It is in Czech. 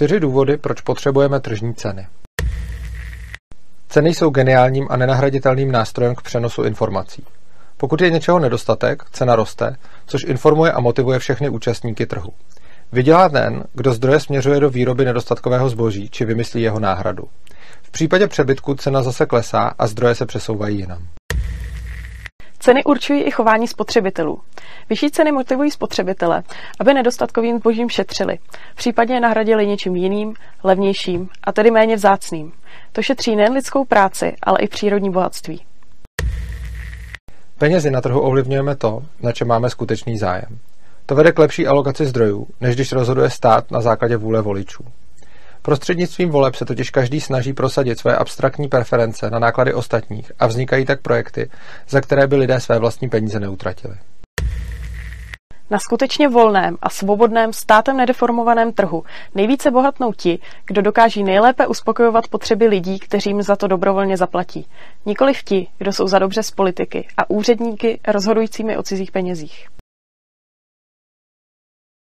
Čtyři důvody, proč potřebujeme tržní ceny. Ceny jsou geniálním a nenahraditelným nástrojem k přenosu informací. Pokud je něčeho nedostatek, cena roste, což informuje a motivuje všechny účastníky trhu. Vydělá ten, kdo zdroje směřuje do výroby nedostatkového zboží či vymyslí jeho náhradu. V případě přebytku cena zase klesá a zdroje se přesouvají jinam. Ceny určují i chování spotřebitelů. Vyšší ceny motivují spotřebitele, aby nedostatkovým zbožím šetřili, případně nahradili něčím jiným, levnějším a tedy méně vzácným. To šetří nejen lidskou práci, ale i přírodní bohatství. Penězi na trhu ovlivňujeme to, na čem máme skutečný zájem. To vede k lepší alokaci zdrojů, než když rozhoduje stát na základě vůle voličů. Prostřednictvím voleb se totiž každý snaží prosadit své abstraktní preference na náklady ostatních a vznikají tak projekty, za které by lidé své vlastní peníze neutratili. Na skutečně volném a svobodném státem nedeformovaném trhu nejvíce bohatnou ti, kdo dokáží nejlépe uspokojovat potřeby lidí, kteří jim za to dobrovolně zaplatí. Nikoliv ti, kdo jsou za dobře z politiky a úředníky rozhodujícími o cizích penězích.